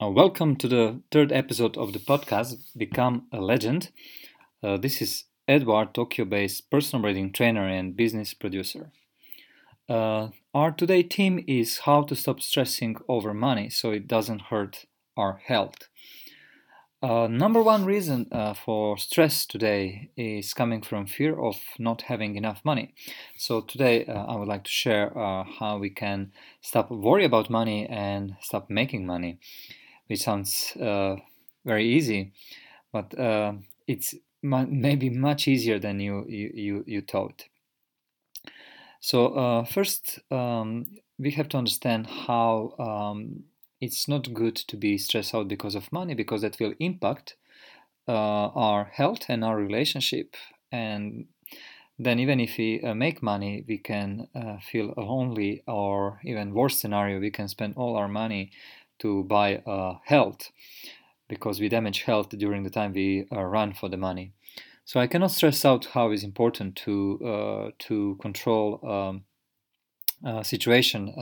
Uh, welcome to the third episode of the podcast, Become a Legend. Uh, this is Edward, Tokyo based personal branding trainer and business producer. Uh, our today theme is how to stop stressing over money so it doesn't hurt our health. Uh, number one reason uh, for stress today is coming from fear of not having enough money. So today uh, I would like to share how we can stop worry about money and stop making money, which sounds uh, very easy, but uh, it's maybe much easier than you you you, you thought. So first um, we have to understand how um, it's not good to be stressed out because of money because that will impact uh, our health and our relationship and then even if we uh, make money we can uh, feel lonely or even worse scenario we can spend all our money to buy uh, health because we damage health during the time we uh, run for the money so i cannot stress out how it's important to uh, to control um, situation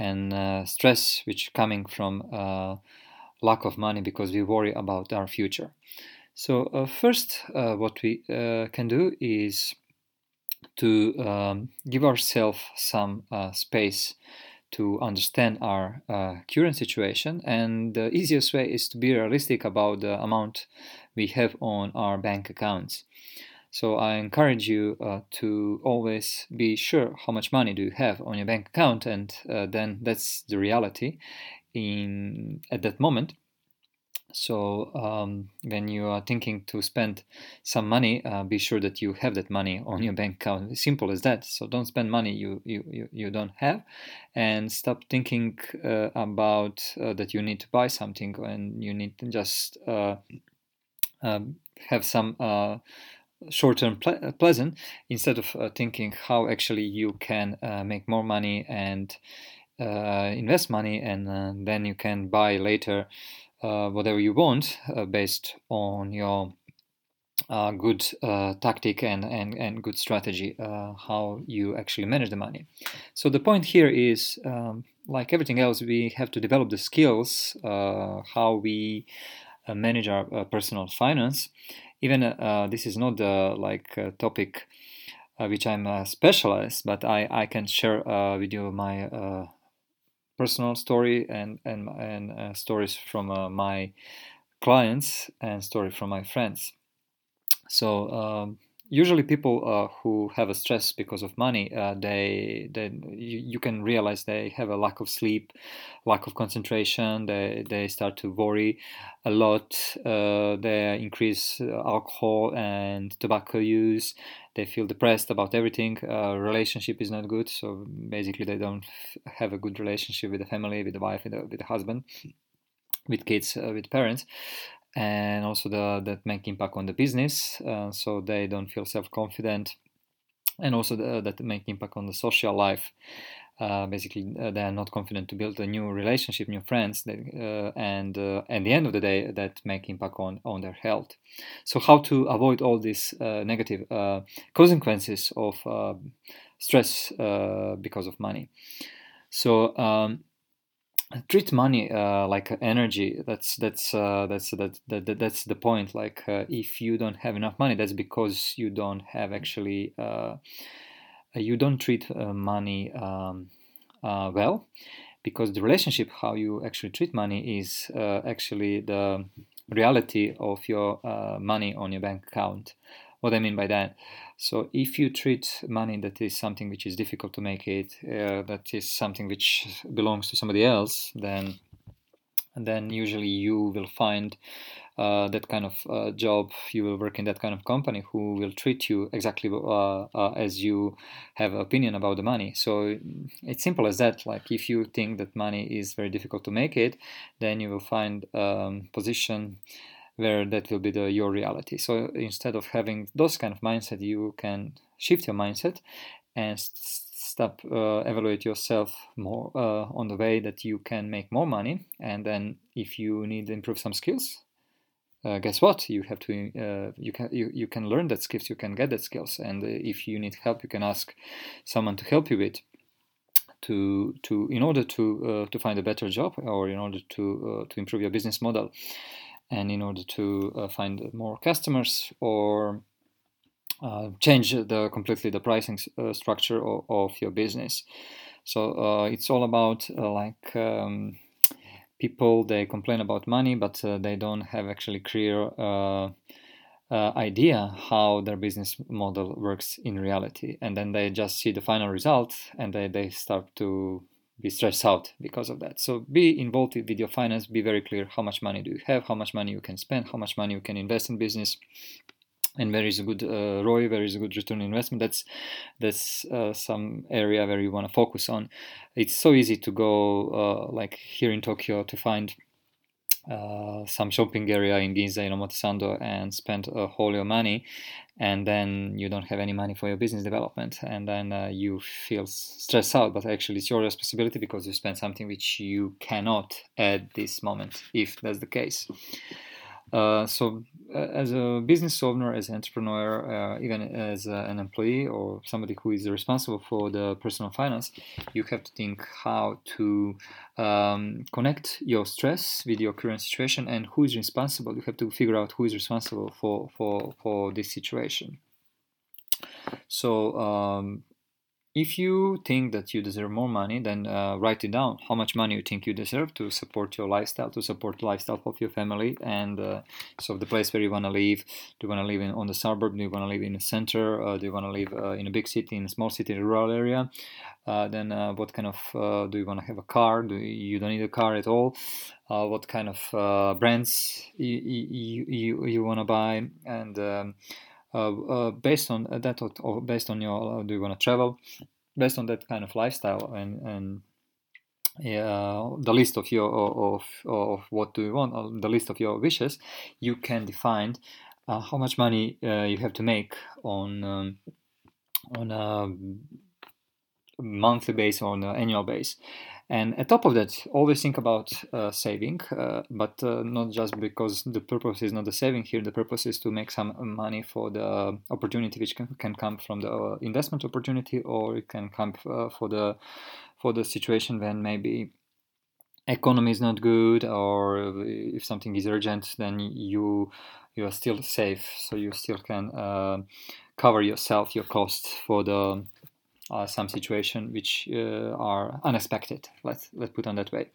and uh, stress which coming from uh, lack of money because we worry about our future. So uh, first, uh, what we uh, can do is to um, give ourselves some uh, space to understand our current situation, and the easiest way is to be realistic about the amount we have on our bank accounts. So I encourage you uh, to always be sure how much money do you have on your bank account, and uh, then that's the reality in at that moment. So um, when you are thinking to spend some money, uh, be sure that you have that money on your bank account. Simple as that. So don't spend money you you, you, don't have, and stop thinking uh, about uh, that you need to buy something and you need to just uh, um, have some short-term ple- uh, pleasant instead of uh, thinking how actually you can uh, make more money and uh, invest money and uh, then you can buy later uh, whatever you want based on your good tactic and, and, and good strategy how you actually manage the money. So the point here is um, like everything else we have to develop the skills how we manage our personal finance. Even uh, this is not the like uh, topic uh, which I'm uh, specialized, but I, I can share uh, with you my uh, personal story and and and stories from my clients and story from my friends. So um, usually people uh, who have a stress because of money uh, they they you, you, can realize they have a lack of sleep lack of concentration they they start to worry a lot uh, they increase alcohol and tobacco use they feel depressed about everything uh, relationship is not good so basically they don't have a good relationship with the family with the wife with the, with the husband with kids uh, with parents and also the, that make impact on the business uh, so they don't feel self-confident. And also the, that make impact on the social life. Uh, basically uh, they are not confident to build a new relationship new friends that, uh, and uh, at the end of the day that make impact on, on their health. So how to avoid all these uh, negative consequences of stress because of money. So um, treat money uh, like energy. That's that's uh, that's that, that, that's the point. Like uh, if you don't have enough money that's because you don't have actually uh, you don't treat uh, money um, uh, well. Because the relationship how you actually treat money is actually the reality of your money on your bank account. What I mean by that. So if you treat money that is something which is difficult to make it, uh, that is something which belongs to somebody else, then then usually you will find uh, that kind of uh, job. You will work in that kind of company who will treat you exactly uh, uh, as you have opinion about the money. So it's simple as that. Like if you think that money is very difficult to make it, then you will find um, position where that will be the your reality. So instead of having those kind of mindset you can shift your mindset and stop uh, evaluate yourself more uh, on the way that you can make more money. And then if you need to improve some skills uh, guess what? You have to uh, you can you, you can learn that skills you can get that skills. And uh, if you need help you can ask someone to help you with to to in order to to find a better job or in order to to improve your business model and in order to find more customers or uh, change the completely the pricing uh, structure of, of, your business. So uh, it's all about like um, people they complain about money, but they don't have actually clear uh, idea how their business model works in reality and then they just see the final result and they, they start to be stressed out because of that so be involved with your finance be very clear how much money do you have how much money you can spend how much money you can invest in business and there is a good uh, ROI, there is a good return on investment. That's that's uh, some area where you want to focus on. It's so easy to go uh, like here in Tokyo to find uh, some shopping area in Ginza in Omotesando and spend uh, all your money, and then you don't have any money for your business development, and then uh, you feel stressed out. But actually, it's your responsibility because you spend something which you cannot at this moment, if that's the case. Uh, so, as a business owner, as an entrepreneur, uh, even as uh, an employee or somebody who is responsible for the personal finance, you have to think how to um, connect your stress with your current situation and who is responsible. You have to figure out who is responsible for for for this situation. So. Um, if you think that you deserve more money, then uh, write it down. How much money you think you deserve to support your lifestyle, to support the lifestyle of your family, and uh, so the place where you want to live. Do you want to live in on the suburb? Do you want to live in the center? Uh, do you want to live uh, in a big city, in a small city, in a rural area? Uh, then uh, what kind of do you want to have a car? Do you, you don't need a car at all? what kind of brands you you, you, you want to buy and um, based on that or based on your uh, do you want to travel based on that kind of lifestyle and and uh, the list of your of, of what do you want the list of your wishes you can define uh, how much money uh, you have to make on um, on a monthly base or on an annual base and on top of that, always think about uh, saving, uh, but uh, not just because the purpose is not the saving here. The purpose is to make some money for the opportunity, which can, can come from the uh, investment opportunity, or it can come uh, for the for the situation when maybe economy is not good, or if something is urgent, then you you are still safe, so you still can uh, cover yourself your costs for the uh, some situation which uh, are unexpected. Let's let's put on that way.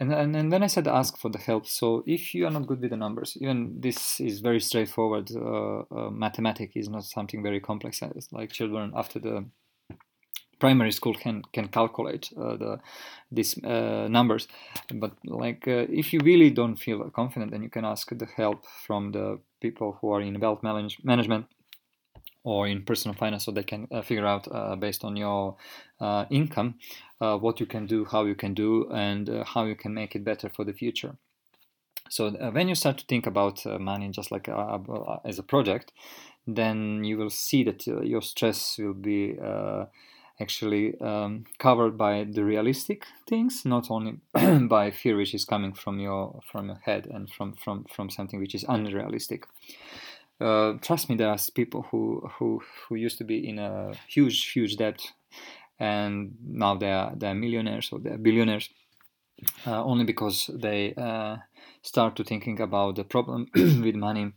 And, and and then I said ask for the help. So if you are not good with the numbers, even this is very straightforward. Uh, uh mathematics is not something very complex. It's like children after the primary school can can calculate uh, the these uh, numbers but like uh, if you really don't feel confident then you can ask the help from the people who are in wealth manage- management or in personal finance so they can uh, figure out uh, based on your uh, income uh, what you can do how you can do and uh, how you can make it better for the future. So uh, when you start to think about money just like as a project then you will see that your stress will be actually um, covered by the realistic things not only by fear which is coming from your from your head and from from from something which is unrealistic uh, trust me, there are people who, who who used to be in a huge huge debt, and now they are they are millionaires or they are billionaires, uh, only because they uh, start to thinking about the problem with money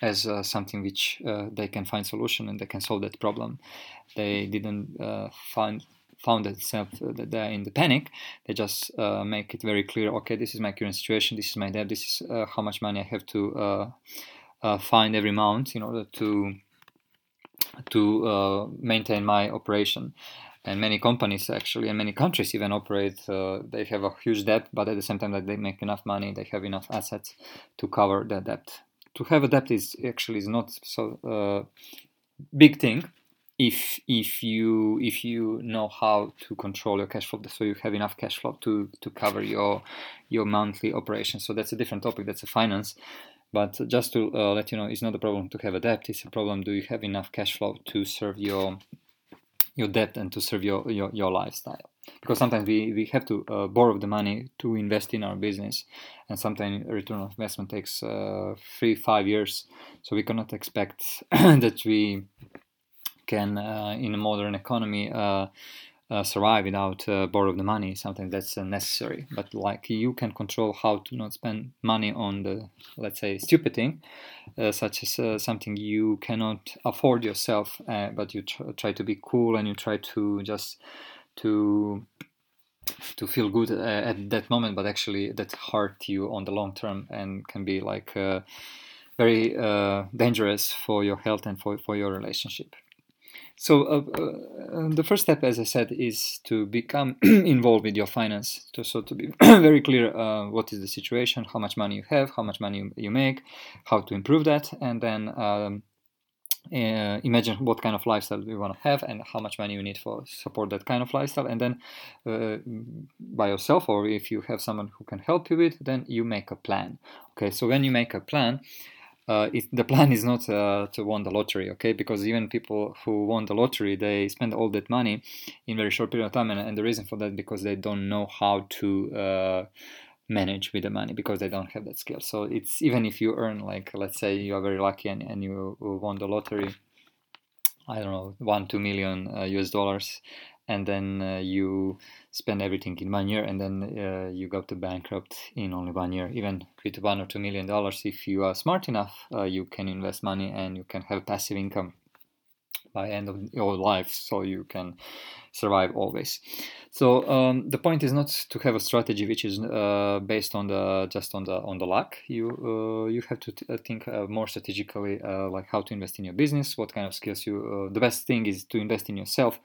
as uh, something which uh, they can find solution and they can solve that problem. They didn't uh, find found themselves that they're in the panic. They just make it very clear. Okay, this is my current situation. This is my debt. This is how much money I have to uh, find every month in order to to uh, maintain my operation. And many companies actually, and many countries even operate. Uh, they have a huge debt, but at the same time that they make enough money, they have enough assets to cover the debt. To have a debt is actually is not so uh, big thing if if you if you know how to control your cash flow so you have enough cash flow to to cover your your monthly operations so that's a different topic that's a finance but just to uh, let you know, it's not a problem to have a debt. It's a problem. Do you have enough cash flow to serve your your debt and to serve your your, your lifestyle? Because sometimes we, we have to uh, borrow the money to invest in our business, and sometimes return on investment takes uh, three five years. So we cannot expect that we can uh, in a modern economy uh, survive without uh, borrow the money something that's uh, necessary. But like you can control how to not spend money on the let's say stupid thing uh, such as uh, something you cannot afford yourself but you tr- try to be cool and you try to just to to feel good at that moment but actually that hurt you on the long term and can be like very dangerous for your health and for, for your relationship so uh, uh, the first step, as I said, is to become involved with your finance. To, so to be very clear, uh, what is the situation, how much money you have, how much money you, you make, how to improve that, and then um, uh, imagine what kind of lifestyle you want to have and how much money you need for support that kind of lifestyle. And then uh, by yourself, or if you have someone who can help you with, then you make a plan. Okay, so when you make a plan uh, it, the plan is not uh, to win the lottery, okay? Because even people who won the lottery, they spend all that money in very short period of time, and, and the reason for that because they don't know how to uh, manage with the money because they don't have that skill. So it's even if you earn like let's say you are very lucky and, and you won the lottery, I don't know one two million US uh, dollars, and then uh, you spend everything in one year and then uh, you go to bankrupt in only one year. Even with one or two million dollars if you are smart enough uh, you can invest money and you can have passive income by end of your life so you can survive always. So um, the point is not to have a strategy which is uh, based on the just on the on the luck. You uh, you have to uh, think uh, more strategically uh, like how to invest in your business what kind of skills you the best thing is to invest in yourself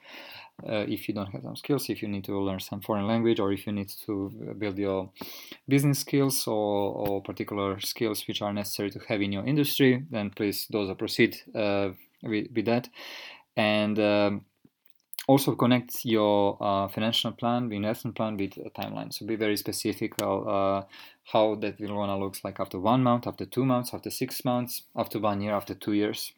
uh, if you don't have some skills, if you need to learn some foreign language, or if you need to build your business skills or, or particular skills which are necessary to have in your industry, then please those proceed uh, with, with, that. And um, also connect your uh, financial plan, the investment plan with a timeline. So be very specific uh, how that will wanna looks like after one month, after two months, after six months, after one year, after two years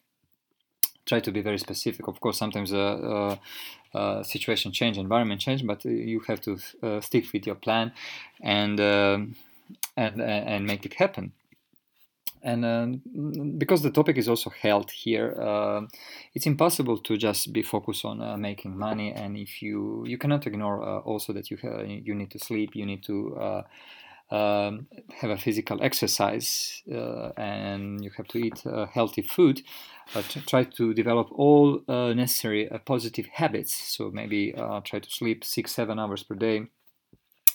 try to be very specific. Of course, sometimes uh, uh, uh, situation change, environment change, but you have to uh, stick with your plan and um, and and make it happen. And um, because the topic is also health here, uh, it's impossible to just be focused on uh, making money. And if you you cannot ignore also that you you need to sleep, you need to um, have a physical exercise uh, and you have to eat uh, healthy food, uh, try to develop all uh, necessary uh, positive habits. So maybe uh, try to sleep six, seven hours per day.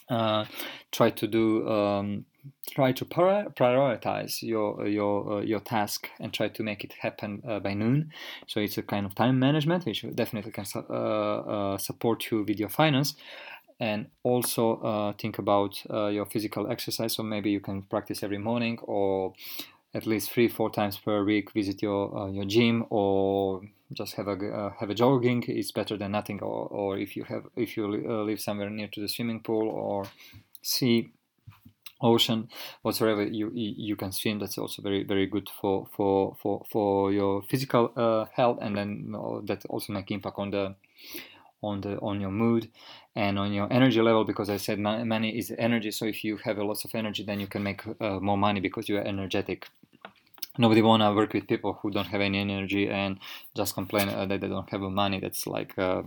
try to do um, try to prioritize your your your task and try to make it happen by noon. So it's a kind of time management, which definitely can support you with your finance. And also uh, think about uh, your physical exercise. So maybe you can practice every morning or at least three four times per week visit your uh, your gym or just have a uh, have a jogging. It's better than nothing. Or, or if you have if you uh, live somewhere near to the swimming pool or sea ocean whatsoever you you can swim. That's also very very good for for for, for your physical uh, health and then that also make impact on the on the on your mood and on your energy level because i said money is energy. So if you have a lot of energy then you can make uh, more money because you are energetic. Nobody want to work with people who don't have any energy and just complain uh, that they don't have money. That's like uh,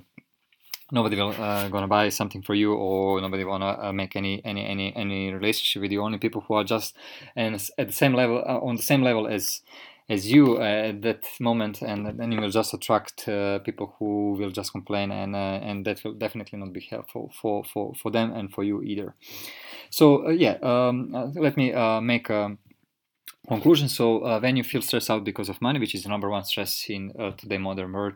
nobody will uh, gonna buy something for you or nobody wanna uh, make any any any any relationship with you only people who are just and at the same level uh, on the same level as as you uh, at that moment, and then you will just attract uh, people who will just complain, and uh, and that will definitely not be helpful for for for them and for you either. So yeah, um, let me make a conclusion. So when you feel stressed out because of money, which is the number one stress in today modern world,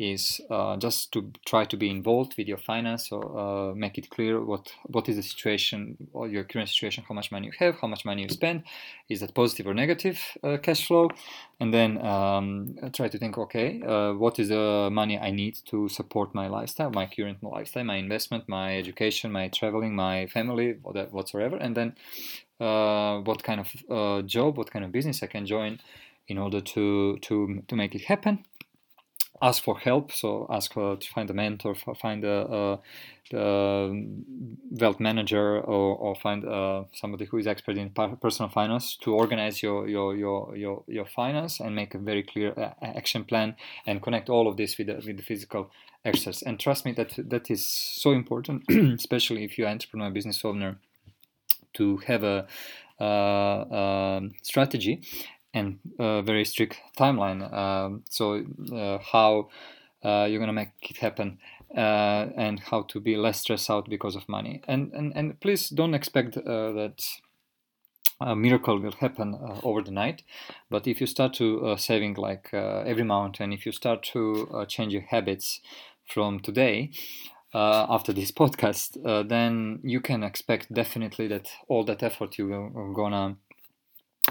is uh, just to try to be involved with your finance or uh, make it clear what what is the situation or your current situation how much money you have how much money you spend is that positive or negative uh, cash flow? And then um, try to think okay uh, what is the money i need to support my lifestyle my current lifestyle my investment my education my traveling my family whatsoever? And then uh, what kind of uh, job what kind of business i can join in order to to to make it happen ask for help. So ask uh, to find a mentor, find a, a, wealth manager, or, or find uh, somebody who is expert in personal finance to organize your your your your, your finance and make a very clear uh, action plan and connect all of this with the, with the physical exercise. And trust me, that that is so important, especially if you're entrepreneur, business owner, to have a uh, um, strategy and a very strict timeline. Um, so uh, how uh, you're gonna make it happen uh, and how to be less stressed out because of money. And and, and please don't expect that a miracle will happen uh, over the night but if you start to uh, saving like uh, every month and if you start to change your habits from today after this podcast then you can expect definitely that all that effort you will gonna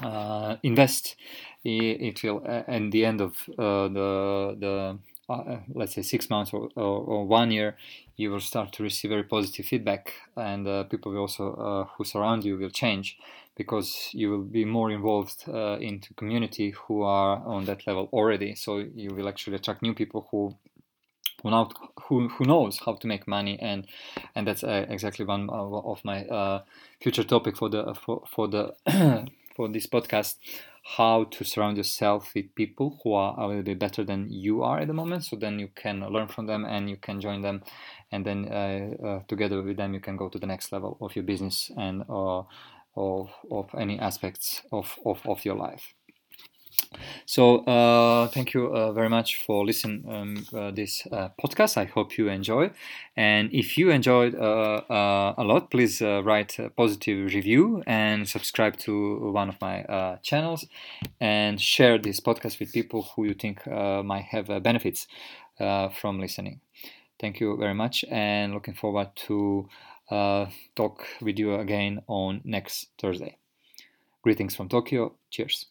uh, invest, it, will at the end of uh, the the uh, let's say six months or, or, or, one year, you will start to receive very positive feedback, and uh, people will also uh, who surround you will change because you will be more involved uh, into community who are on that level already. So you will actually attract new people who who, now, who, who knows how to make money and and that's exactly one of my future topic for the for, for the for this podcast how to surround yourself with people who are a little bit better than you are at the moment. So then you can learn from them and you can join them. And then uh, uh, together with them you can go to the next level of your business and uh, of, of any aspects of, of, of your life so uh, thank you uh, very much for listening um, uh, this uh, podcast. I hope you enjoy. And if you enjoyed uh, uh, a lot, please write a positive review and subscribe to one of my channels and share this podcast with people who you think might have benefits from listening. Thank you very much, and looking forward to talk with you again on next Thursday. Greetings from Tokyo. Cheers.